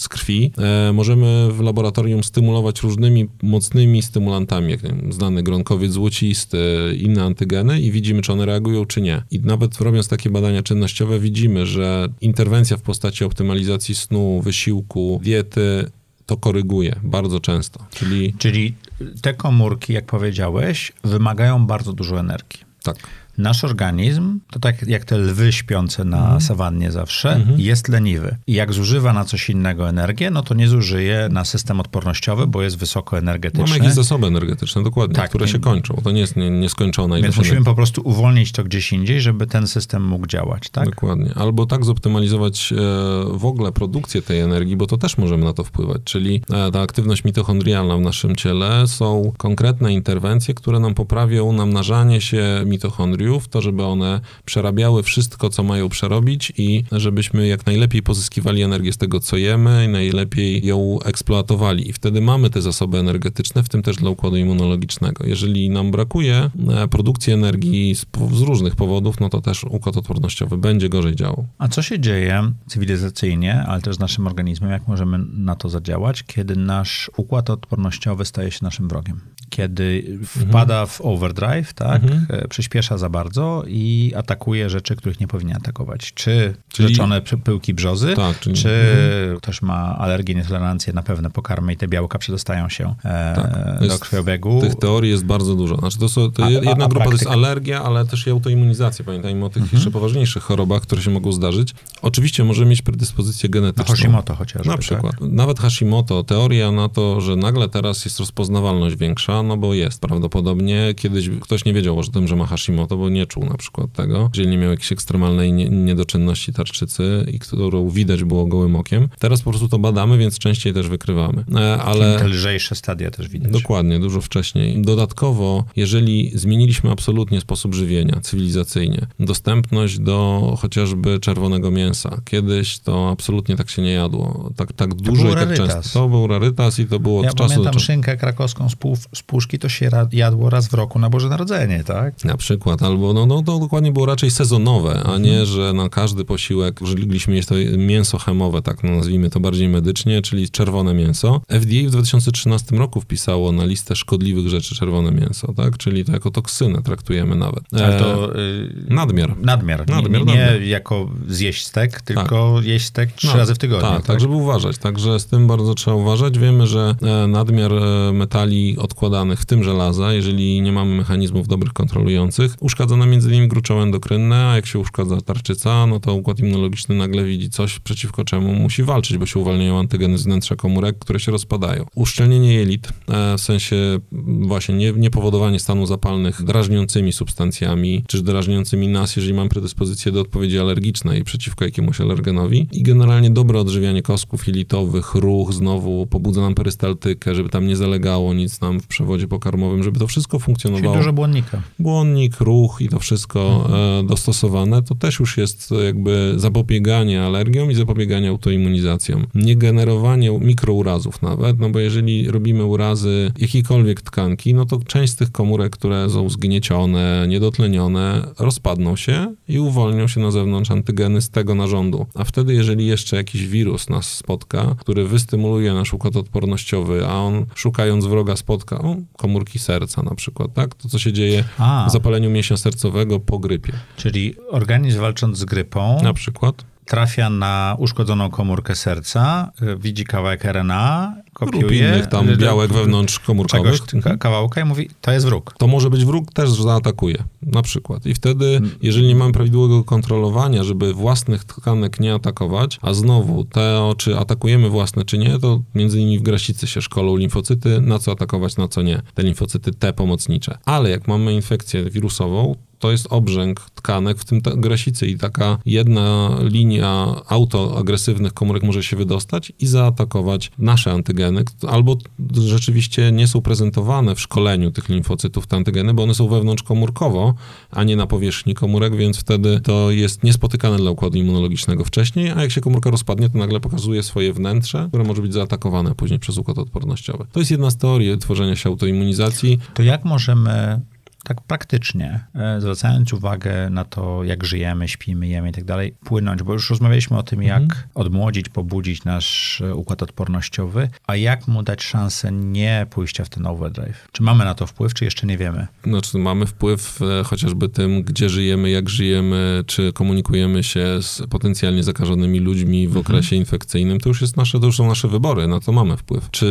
z krwi, e, możemy w laboratorium stymulować różnymi mocnymi stymulantami wariantami, jak wiem, znany gronkowiec złocisty, inne antygeny i widzimy, czy one reagują, czy nie. I nawet robiąc takie badania czynnościowe, widzimy, że interwencja w postaci optymalizacji snu, wysiłku, diety to koryguje bardzo często. Czyli, Czyli te komórki, jak powiedziałeś, wymagają bardzo dużo energii. tak. Nasz organizm, to tak jak te lwy śpiące na Mhm. sawannie zawsze, jest leniwy. I jak zużywa na coś innego energię, no to nie zużyje na system odpornościowy, bo jest wysoko Mamy energetyczny. jakieś zasoby energetyczne, dokładnie, Tak, które się kończą. To nie jest nie, nieskończona Więc musimy energii. po prostu uwolnić to gdzieś indziej, żeby ten system mógł działać, tak? Dokładnie. Albo tak zoptymalizować e, w ogóle produkcję tej energii, bo to też możemy na to wpływać. Czyli e, ta aktywność mitochondrialna w naszym ciele są konkretne interwencje, które nam poprawią namnażanie się mitochondriów, to żeby one przerabiały wszystko, co mają przerobić i żebyśmy jak najlepiej pozyskiwali energię z tego, co jemy i najlepiej ją eksploatowali. I wtedy mamy te zasoby energetyczne, w tym też dla układu immunologicznego. Jeżeli nam brakuje e, produkcji energii z, z różnych powodów, no to też układ odpornościowy będzie gorzej działał. A co się dzieje cywilizacyjnie, ale też z naszym organizmem, jak możemy na to zadziałać, kiedy nasz układ odpornościowy staje się naszym wrogiem? Kiedy wpada w overdrive, tak, Mhm. e, przyspiesza za bardzo i atakuje rzeczy, których nie powinien atakować. Czy Czyli- rzeczone py- pyłki brzozy, Tak, czyli- czy ktoś ma alergię, nietolerancję na pewne pokarmy i te białka przedostają się e, Tak, do krwiobiegu. Tych teorii jest bardzo dużo. Znaczy to, są, to A- jedna a- a grupa to jest praktyka? alergia, ale też i autoimmunizacja. Pamiętajmy o tych Mhm. jeszcze poważniejszych chorobach, które się mogą zdarzyć. Oczywiście możemy mieć predyspozycję Na genetyczną. Hashimoto chociażby. Na tak? przykład. Nawet Hashimoto, teoria na to, że nagle teraz jest rozpoznawalność większa, no bo jest prawdopodobnie. Kiedyś ktoś nie wiedział o tym, że ma Hashimoto, bo nie czuł na przykład tego, jeżeli nie miał jakiejś ekstremalnej nie, niedoczynności tarczycy, i którą widać było gołym okiem. Teraz po prostu to badamy, więc częściej też wykrywamy. E, Ale... Te lżejsze stadia też widać. Dokładnie, dużo wcześniej. Dodatkowo, jeżeli zmieniliśmy absolutnie sposób żywienia cywilizacyjnie, dostępność do chociażby czerwonego mięsa. Kiedyś to absolutnie tak się nie jadło. Tak, tak dużo i tak rarytas. często. To był rarytas i to było od Ja czasu do pamiętam czasu. szynkę krakowską z, pół, z puszki, to się jadło raz w roku na Boże Narodzenie, tak? Na przykład, albo no, no to dokładnie było raczej sezonowe, a nie, że na każdy posiłek żegliśmy mieć to mięso chemowe, tak no, nazwijmy to bardziej medycznie, czyli czerwone mięso. FDA w 2013 roku wpisało na listę szkodliwych rzeczy czerwone mięso, tak? Czyli to jako toksynę traktujemy nawet. Ale E, to y, Nadmiar. nadmiar. Nie, Nadmiar, nie, nie nadmiar. jako zjeść stek, tylko jeść stek trzy No, razy w tygodniu. Tak, tak, żeby uważać. Także z tym bardzo trzeba uważać. Wiemy, że e, nadmiar e, metali odkładanych, w tym żelaza, jeżeli nie mamy mechanizmów dobrych kontrolujących, uszkadza nam między innymi gruczoły endokrynne, a jak się uszkadza tarczyca, no to układ immunologiczny nagle widzi coś, przeciwko czemu musi walczyć, bo się uwalniają antygeny z wnętrza komórek, które się rozpadają. Uszczelnienie jelit, e, w sensie właśnie nie, niepowodowanie stanów zapalnych drażniącymi substancjami, czy drażniącymi nas, jeżeli mamy predyspozycję do odpowiedzi alergicznej przeciwko jakiemuś alergenowi i generalnie dobre odżywianie kostków jelitowych, ruch znowu pobudza nam perystaltykę, żeby tam nie zalegało nic nam w przewodzie pokarmowym, żeby to wszystko Czyli funkcjonowało dużo błonnika. błonnik, ruch i to wszystko e, dostosowane, to też już jest jakby zapobieganie alergiom i zapobieganie autoimmunizacjom. Nie generowanie mikrourazów nawet, no bo jeżeli robimy urazy jakiejkolwiek tkanki, no to część z tych komórek, które są zgniecione, niedotlenione, rozpadną się i uwolnią się na zewnątrz antygeny z tego narządu. A wtedy, jeżeli jeszcze jakiś wirus nas spotka, który wystymuluje nasz układ odpornościowy, a on szukając wroga spotka o, komórki serca na przykład, tak? To, co się dzieje A, w zapaleniu mięśnia sercowego po grypie czyli organizm walcząc z grypą na przykład. Trafia na uszkodzoną komórkę serca, y, widzi kawałek RNA, Lub kopiuje innych tam y, białek y, wewnątrzkomórkowych. czegoś, ka- kawałka i mówi, to jest wróg. To może być wróg, też zaatakuje, na przykład. I wtedy, jeżeli nie mamy prawidłowego kontrolowania, żeby własnych tkanek nie atakować, a znowu to, czy atakujemy własne, czy nie, to między innymi w grasicy się szkolą limfocyty, na co atakować, na co nie. Te limfocyty T pomocnicze. Ale jak mamy infekcję wirusową, to jest obrzęk tkanek, w tym grasicy i taka jedna linia autoagresywnych komórek może się wydostać i zaatakować nasze antygeny, albo rzeczywiście nie są prezentowane w szkoleniu tych limfocytów te antygeny, bo one są wewnątrzkomórkowo, a nie na powierzchni komórek, więc wtedy to jest niespotykane dla układu immunologicznego wcześniej, a jak się komórka rozpadnie, to nagle pokazuje swoje wnętrze, które może być zaatakowane później przez układ odpornościowy. To jest jedna z teorii tworzenia się autoimmunizacji. To jak możemy tak praktycznie, e, zwracając uwagę na to, jak żyjemy, śpimy, jemy i tak dalej, płynąć, bo już rozmawialiśmy o tym, jak mhm. odmłodzić, pobudzić nasz e, układ odpornościowy, a jak mu dać szansę nie pójścia w ten overdrive. Czy mamy na to wpływ, czy jeszcze nie wiemy? Znaczy, mamy wpływ e, chociażby tym, gdzie żyjemy, jak żyjemy, czy komunikujemy się z potencjalnie zakażonymi ludźmi w mhm. okresie infekcyjnym. To już jest nasze, to już są nasze wybory, na to mamy wpływ. Czy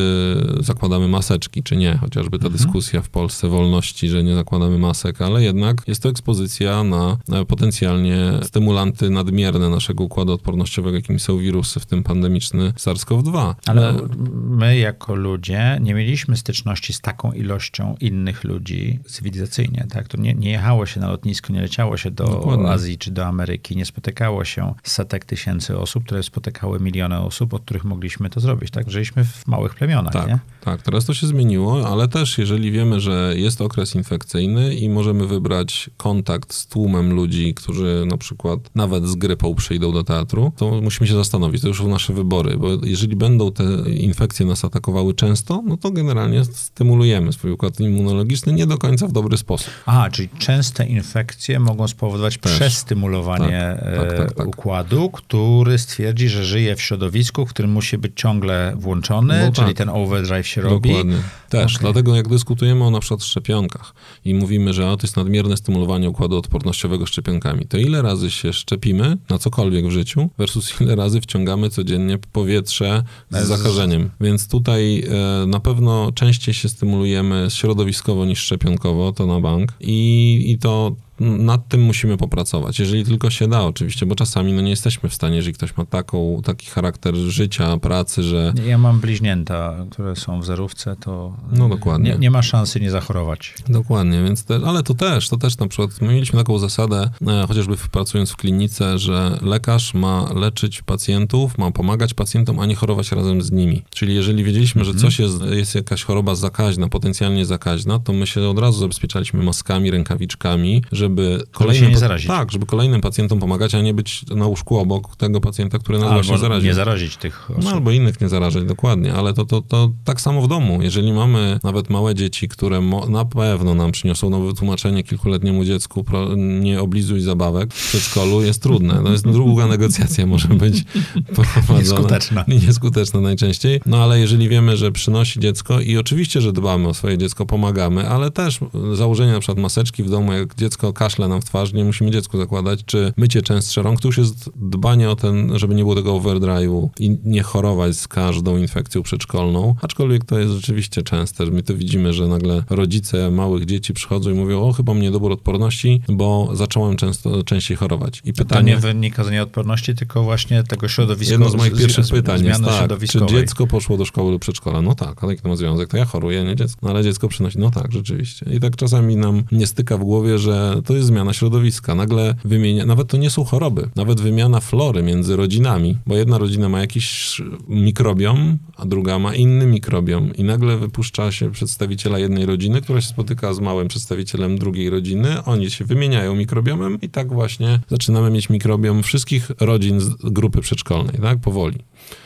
zakładamy maseczki, czy nie. Chociażby ta mhm. dyskusja w Polsce wolności, że nie zakładamy masek, ale jednak jest to ekspozycja na potencjalnie stymulanty nadmierne naszego układu odpornościowego, jakimi są wirusy, w tym pandemiczny SARS-CoV-2. Ale my jako ludzie nie mieliśmy styczności z taką ilością innych ludzi cywilizacyjnie, tak? To nie, nie jechało się na lotnisko, nie leciało się do Dokładnie. Azji czy do Ameryki, nie spotykało się setek tysięcy osób, które spotykały miliony osób, od których mogliśmy to zrobić, tak? Żyliśmy w małych plemionach, tak, nie? Tak, teraz to się zmieniło, ale też jeżeli wiemy, że jest okres infekcyjny i możemy wybrać kontakt z tłumem ludzi, którzy na przykład nawet z grypą przyjdą do teatru, to musimy się zastanowić, to już są nasze wybory, bo jeżeli będą te infekcje nas atakowały często, no to generalnie stymulujemy swój układ immunologiczny nie do końca w dobry sposób. Aha, czyli częste infekcje mogą spowodować Też. przestymulowanie tak, tak, tak, tak, układu, który stwierdzi, że żyje w środowisku, w którym musi być ciągle włączony, no czyli tak. ten overdrive się robi. Dokładnie. Też, okay. dlatego jak dyskutujemy o na przykład szczepionkach i mówimy, że o, to jest nadmierne stymulowanie układu odpornościowego szczepionkami, to ile razy się szczepimy na cokolwiek w życiu versus ile razy wciągamy codziennie powietrze z zakażeniem. Więc tutaj e, na pewno częściej się stymulujemy środowiskowo niż szczepionkowo, to na bank. I, i to nad tym musimy popracować, jeżeli tylko się da oczywiście, bo czasami no nie jesteśmy w stanie, jeżeli ktoś ma taką, taki charakter życia, pracy, że... Ja mam bliźnięta, które są w zerówce, to no, dokładnie. Nie, nie ma szansy nie zachorować. Dokładnie, więc te, ale to też, to też na przykład, my mieliśmy taką zasadę, e, chociażby pracując w klinice, że lekarz ma leczyć pacjentów, ma pomagać pacjentom, a nie chorować razem z nimi. Czyli jeżeli wiedzieliśmy, że coś jest, jest jakaś choroba zakaźna, potencjalnie zakaźna, to my się od razu zabezpieczaliśmy maskami, rękawiczkami, żeby żeby kolejnym, nie zarazić. Tak, żeby kolejnym pacjentom pomagać, a nie być na łóżku obok tego pacjenta, który nas właśnie zaraził. nie zarazić tych osób. No albo innych nie zarażać, dokładnie. Ale to, to, to tak samo w domu. Jeżeli mamy nawet małe dzieci, które na pewno nam przyniosą nowe wytłumaczenie kilkuletniemu dziecku, nie oblizuj zabawek w przedszkolu, jest trudne. To jest długa negocjacja może być prowadzona. Nieskuteczna. Nieskuteczna najczęściej. No ale jeżeli wiemy, że przynosi dziecko i oczywiście, że dbamy o swoje dziecko, pomagamy, ale też założenie na przykład maseczki w domu, jak dziecko kaszle nam w twarz, nie musimy dziecku zakładać, czy mycie częstsze rąk, to już jest dbanie o ten, żeby nie było tego overdrive'u i nie chorować z każdą infekcją przedszkolną, aczkolwiek to jest rzeczywiście częste, my to widzimy, że nagle rodzice małych dzieci przychodzą i mówią, o chyba mnie dobór odporności, bo zacząłem często, częściej chorować. I pytanie... To nie wynika z nieodporności, tylko właśnie tego środowiska. Jedno z moich pierwszych pytań jest tak, czy dziecko poszło do szkoły lub przedszkola? No tak, ale jaki to ma związek? To ja choruję, nie dziecko. No ale dziecko przynosi, no tak, rzeczywiście. I tak czasami nam nie styka w głowie, że to jest zmiana środowiska. Nagle wymienia, nawet to nie są choroby, nawet wymiana flory między rodzinami, bo jedna rodzina ma jakiś mikrobiom, a druga ma inny mikrobiom i nagle wypuszcza się przedstawiciela jednej rodziny, która się spotyka z małym przedstawicielem drugiej rodziny, oni się wymieniają mikrobiomem i tak właśnie zaczynamy mieć mikrobiom wszystkich rodzin z grupy przedszkolnej, tak, powoli.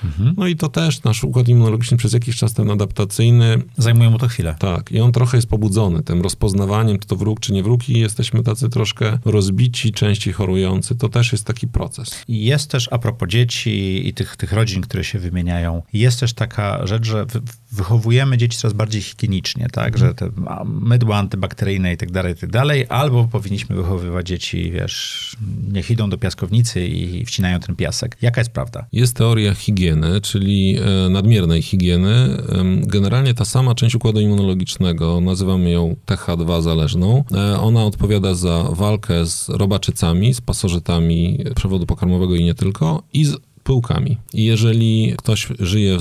Mhm. No i to też nasz układ immunologiczny przez jakiś czas ten adaptacyjny. Zajmuje mu to chwilę. Tak, i on trochę jest pobudzony tym rozpoznawaniem, czy to wróg, czy nie wróg, i jesteśmy tacy troszkę rozbici, częściej chorujący. To też jest taki proces. Jest też, a propos dzieci i tych, tych rodzin, które się wymieniają, jest też taka rzecz, że wychowujemy dzieci coraz bardziej higienicznie, tak, mhm. że te mydła antybakteryjne i tak dalej, i tak dalej, albo powinniśmy wychowywać dzieci, wiesz, niech idą do piaskownicy i wcinają ten piasek. Jaka jest prawda? Jest teoria higieny, czyli e, nadmiernej higieny. Generalnie ta sama część układu immunologicznego, nazywamy ją TH2 zależną, e, ona odpowiada za walkę z robaczycami, z pasożytami przewodu pokarmowego i nie tylko, i z pyłkami. I jeżeli ktoś żyje,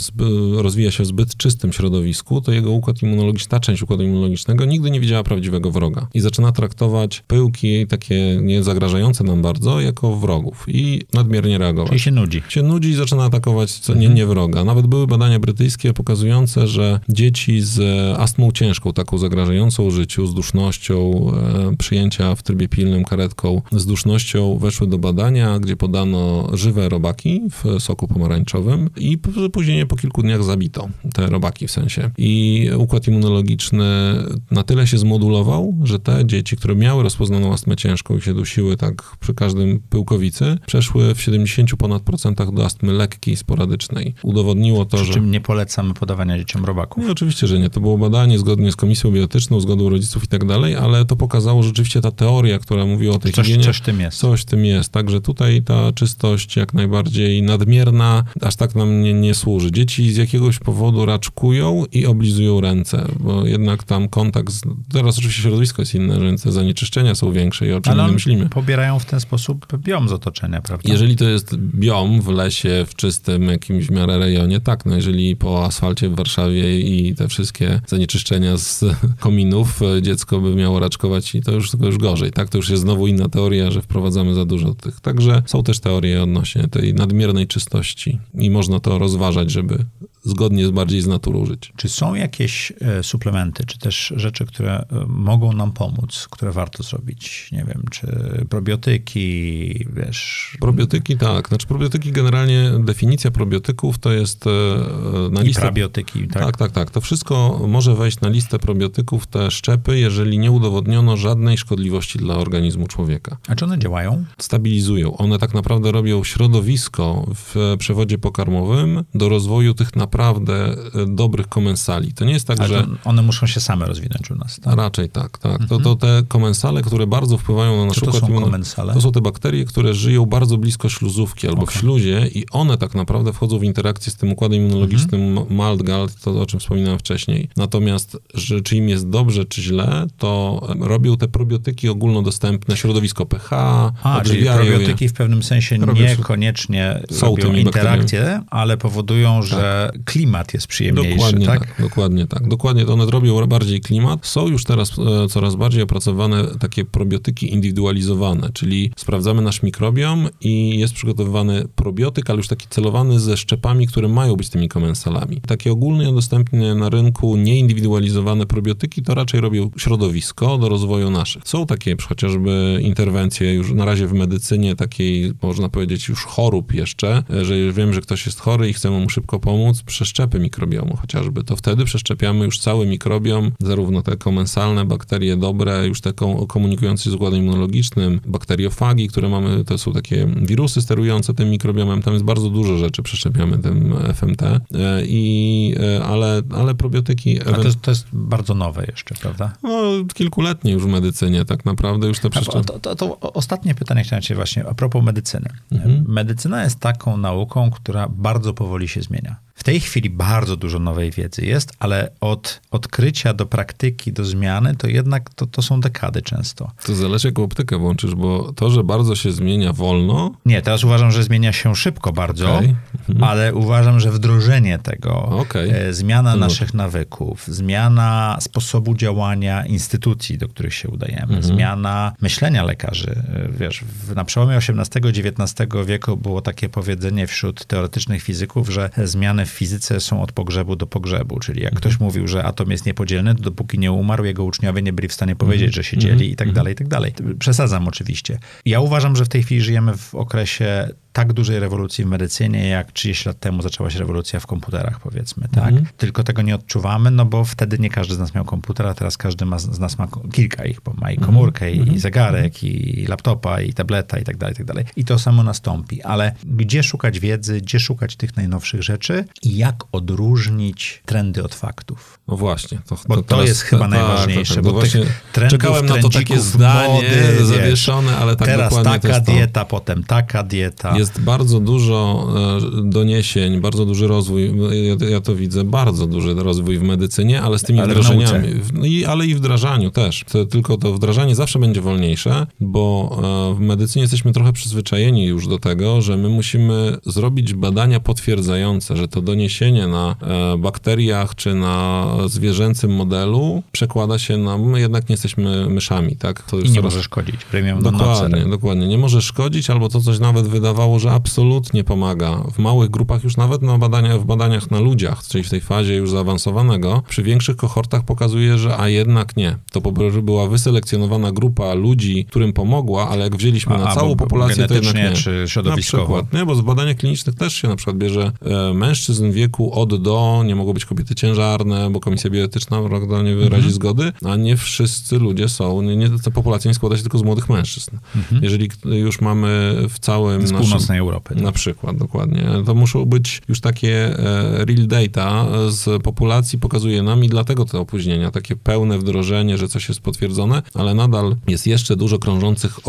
rozwija się w zbyt czystym środowisku, to jego układ immunologiczny, ta część układu immunologicznego nigdy nie widziała prawdziwego wroga. I zaczyna traktować pyłki takie niezagrażające nam bardzo jako wrogów i nadmiernie reagować. Czyli się nudzi. Się nudzi i zaczyna atakować co nie, nie wroga. Nawet były badania brytyjskie pokazujące, że dzieci z astmą ciężką, taką zagrażającą życiu, z dusznością, e, przyjęcia w trybie pilnym karetką, z dusznością weszły do badania, gdzie podano żywe robaki w soku pomarańczowym i później po kilku dniach zabito te robaki w sensie. I układ immunologiczny na tyle się zmodulował, że te dzieci, które miały rozpoznaną astmę ciężką i się dusiły tak przy każdym pyłkowicy, przeszły w 70 ponad procentach do astmy lekkiej, sporadycznej. Udowodniło to, Przy że... czym nie polecamy podawania dzieciom robaków. Nie, oczywiście, że nie. To było badanie zgodnie z komisją biotyczną, zgodą rodziców i tak dalej, ale to pokazało rzeczywiście ta teoria, która mówiła o tej Coś, higienie. coś tym jest. Coś tym jest. Także tutaj ta czystość jak najbardziej nadmierna, aż tak nam nie, nie służy. Dzieci z jakiegoś powodu raczkują i oblizują ręce, bo jednak tam kontakt z... Teraz oczywiście środowisko jest inne, więc te zanieczyszczenia są większe i o czym Ale myślimy. pobierają w ten sposób biom z otoczenia, prawda? Jeżeli to jest biom w lesie, w czystym jakimś w miarę rejonie, tak, no jeżeli po asfalcie w Warszawie i te wszystkie zanieczyszczenia z kominów e, dziecko by miało raczkować i to już, to już gorzej, tak, to już jest znowu inna teoria, że wprowadzamy za dużo tych. Także są też teorie odnośnie tej nadmiernej czystości i można to rozważać, żeby zgodnie z bardziej z naturą żyć. Czy są jakieś e, suplementy, czy też rzeczy, które e, mogą nam pomóc, które warto zrobić? Nie wiem, czy probiotyki, wiesz... Probiotyki, tak. Znaczy probiotyki generalnie, definicja probiotyków to jest e, na I listę... probiotyki, tak? Tak, tak, tak. To wszystko może wejść na listę probiotyków, te szczepy, jeżeli nie udowodniono żadnej szkodliwości dla organizmu człowieka. A czy one działają? Stabilizują. One tak naprawdę robią środowisko w przewodzie pokarmowym do rozwoju tych naprawdę e, dobrych komensali. To nie jest tak, Ale że... one muszą się same rozwinąć u nas, tak? Raczej tak, tak. To, to te komensale, które bardzo wpływają na nasz układ są immuno- komensale? To są te bakterie, które żyją bardzo blisko śluzówki albo w Okej. śluzie i one tak naprawdę wchodzą w interakcję z tym układem immunologicznym Mhm. MALT-GALT, to o czym wspominałem wcześniej. Natomiast, że czy im jest dobrze, czy źle, to robią te probiotyki ogólnodostępne, środowisko pH, A, czyli odżywiają je. probiotyki w pewnym sensie niekoniecznie Są robią interakcje, ale powodują, że klimat jest przyjemniejszy, Dokładnie tak? tak? dokładnie tak. Dokładnie to one robią bardziej klimat. Są już teraz e, coraz bardziej opracowane takie probiotyki indywidualizowane, czyli sprawdzamy nasz mikrobiom i jest przygotowywany probiotyk, ale już taki celowany ze szczepami, które mają być tymi komensalami. Takie ogólnie dostępne na rynku nieindywidualizowane probiotyki to raczej robią środowisko do rozwoju naszych. Są takie chociażby interwencje już na razie w medycynie takiej, można powiedzieć, już chorób jeszcze, e, że wiem, że ktoś jest chory i chcemy mu szybko pomóc, przeszczepy mikrobiomu chociażby. To wtedy przeszczepiamy już cały mikrobiom, zarówno te komensalne bakterie dobre, już te ko- komunikujące się z układem immunologicznym, bakteriofagi, które mamy, to są takie wirusy sterujące tym mikrobiomem. Tam jest bardzo dużo rzeczy, przeszczepiamy tym FMT. E, I, e, ale, ale probiotyki... A to jest, to jest bardzo nowe jeszcze, prawda? No, kilkuletnie już w medycynie tak naprawdę, już te przeszczepy. to, to, to ostatnie pytanie chciałem cię właśnie a propos medycyny. Mhm. Medycyna jest taką nauką, która bardzo powoli się zmienia. W tej chwili bardzo dużo nowej wiedzy jest, ale od odkrycia do praktyki, do zmiany, to jednak to, to są dekady często. To zależy, jaką optykę włączysz, bo to, że bardzo się zmienia wolno, Nie, teraz uważam, że zmienia się szybko bardzo, Okej. Mhm. ale uważam, że wdrożenie tego, Okej. e, zmiana naszych nawyków, zmiana sposobu działania instytucji, do których się udajemy, Mhm. zmiana myślenia lekarzy. E, Wiesz, w, na przełomie XVIII-XIX wieku było takie powiedzenie wśród teoretycznych fizyków, że zmiany w fizyce są od pogrzebu do pogrzebu, czyli jak ktoś mówił, że atom jest niepodzielny, to dopóki nie umarł, jego uczniowie nie byli w stanie powiedzieć, że się dzieli i tak dalej, i tak dalej. Przesadzam oczywiście. Ja uważam, że w tej chwili żyjemy w okresie tak dużej rewolucji w medycynie, jak 30 lat temu zaczęła się rewolucja w komputerach, powiedzmy, tak? Mhm. Tylko tego nie odczuwamy, no bo wtedy nie każdy z nas miał komputer, a teraz każdy ma, z nas ma kilka ich, bo ma i komórkę, i, i zegarek, i laptopa, i tableta, i tak dalej, i tak dalej. I to samo nastąpi. Ale gdzie szukać wiedzy, gdzie szukać tych najnowszych rzeczy i jak odróżnić trendy od faktów? No właśnie. To, Bo to teraz- jest chyba tak, najważniejsze, tak, bo bo właśnie trendów, czekałem na to takie zdanie mody, wiesz, zawieszone, ale tak Teraz dokładnie to taka to. dieta, potem taka dieta. Jest bardzo dużo e, doniesień, bardzo duży rozwój, ja, ja to widzę, bardzo duży rozwój w medycynie, ale z tymi Ale w wdrożeniami, w no i, ale i wdrażaniu też. To, tylko to wdrażanie zawsze będzie wolniejsze, bo e, w medycynie jesteśmy trochę przyzwyczajeni już do tego, że my musimy zrobić badania potwierdzające, że to doniesienie na e, bakteriach czy na zwierzęcym modelu przekłada się na, my jednak nie jesteśmy myszami, tak? To I nie coraz... może szkodzić. Premium dokładnie, dokładnie. Nie może szkodzić, albo to coś nawet wydawało, że absolutnie pomaga. W małych grupach już nawet na badaniach, w badaniach na ludziach, czyli w tej fazie już zaawansowanego, przy większych kohortach pokazuje, że a jednak nie. To była wyselekcjonowana grupa ludzi, którym pomogła, ale jak wzięliśmy a, na całą populację, to jednak nie. czy środowiskowo. Na przykład, nie? Bo z badaniach klinicznych też się na przykład bierze e, mężczyzn w wieku od do, nie mogą być kobiety ciężarne, bo komisja bioetyczna prawda, nie wyrazi mhm. zgody, a nie wszyscy ludzie są, nie, nie, ta populacja nie składa się tylko z młodych mężczyzn. Mhm. Jeżeli już mamy w całym... Z naszym, północnej Europy. Na przykład, dokładnie. To muszą być już takie e, real data z populacji, pokazuje nam i dlatego te opóźnienia, takie pełne wdrożenie, że coś jest potwierdzone, ale nadal jest jeszcze dużo krążących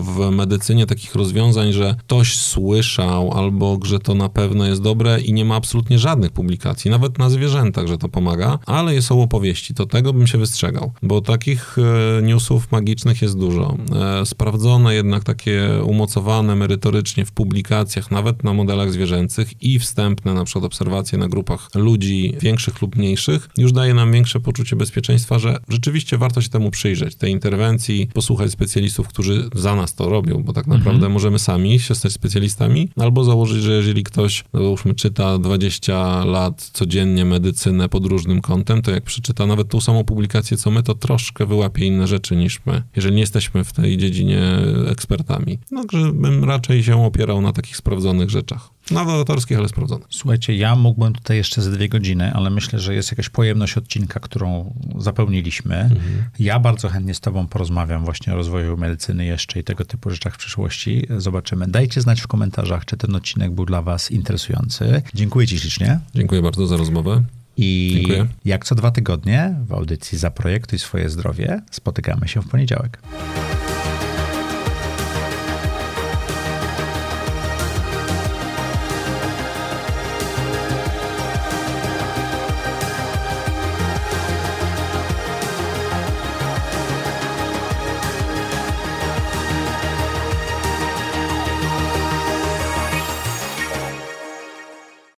w medycynie takich rozwiązań, że ktoś słyszał albo że to na pewno jest dobre i nie ma absolutnie żadnych publikacji, nawet na zwierzętach, że to pomaga, ale są opowieści, to tego bym się wystrzegał, bo takich e, newsów magicznych jest dużo. E, sprawdzone jednak takie umocowane merytorycznie w publikacjach, nawet na modelach zwierzęcych i wstępne na przykład obserwacje na grupach ludzi większych lub mniejszych, już daje nam większe poczucie bezpieczeństwa, że rzeczywiście warto się temu przyjrzeć, tej interwencji, posłuchać specjalistów, którzy za nas to robią, bo tak naprawdę mhm. możemy sami się stać specjalistami, albo założyć, że jeżeli ktoś, załóżmy, czyta 20 lat codziennie medycynę pod różnym kątem, to jak przeczyta nawet tą samą publikację, co my, to troszkę wyłapie inne rzeczy niż my, jeżeli nie jesteśmy w tej dziedzinie ekspertami. Także bym raczej się opierał na takich sprawdzonych rzeczach. Nowatorskich, ale sprawdzonych. Słuchajcie, ja mógłbym tutaj jeszcze ze dwie godziny, ale myślę, że jest jakaś pojemność odcinka, którą zapełniliśmy. Mhm. Ja bardzo chętnie z tobą porozmawiam właśnie o rozwoju medycyny jeszcze i tego typu rzeczach w przyszłości. Zobaczymy. Dajcie znać w komentarzach, czy ten odcinek był dla was interesujący. Dziękuję ci ślicznie. Dziękuję bardzo za rozmowę. I Dziękuję. jak co dwa tygodnie w audycji Zaprojektuj swoje zdrowie spotykamy się w poniedziałek.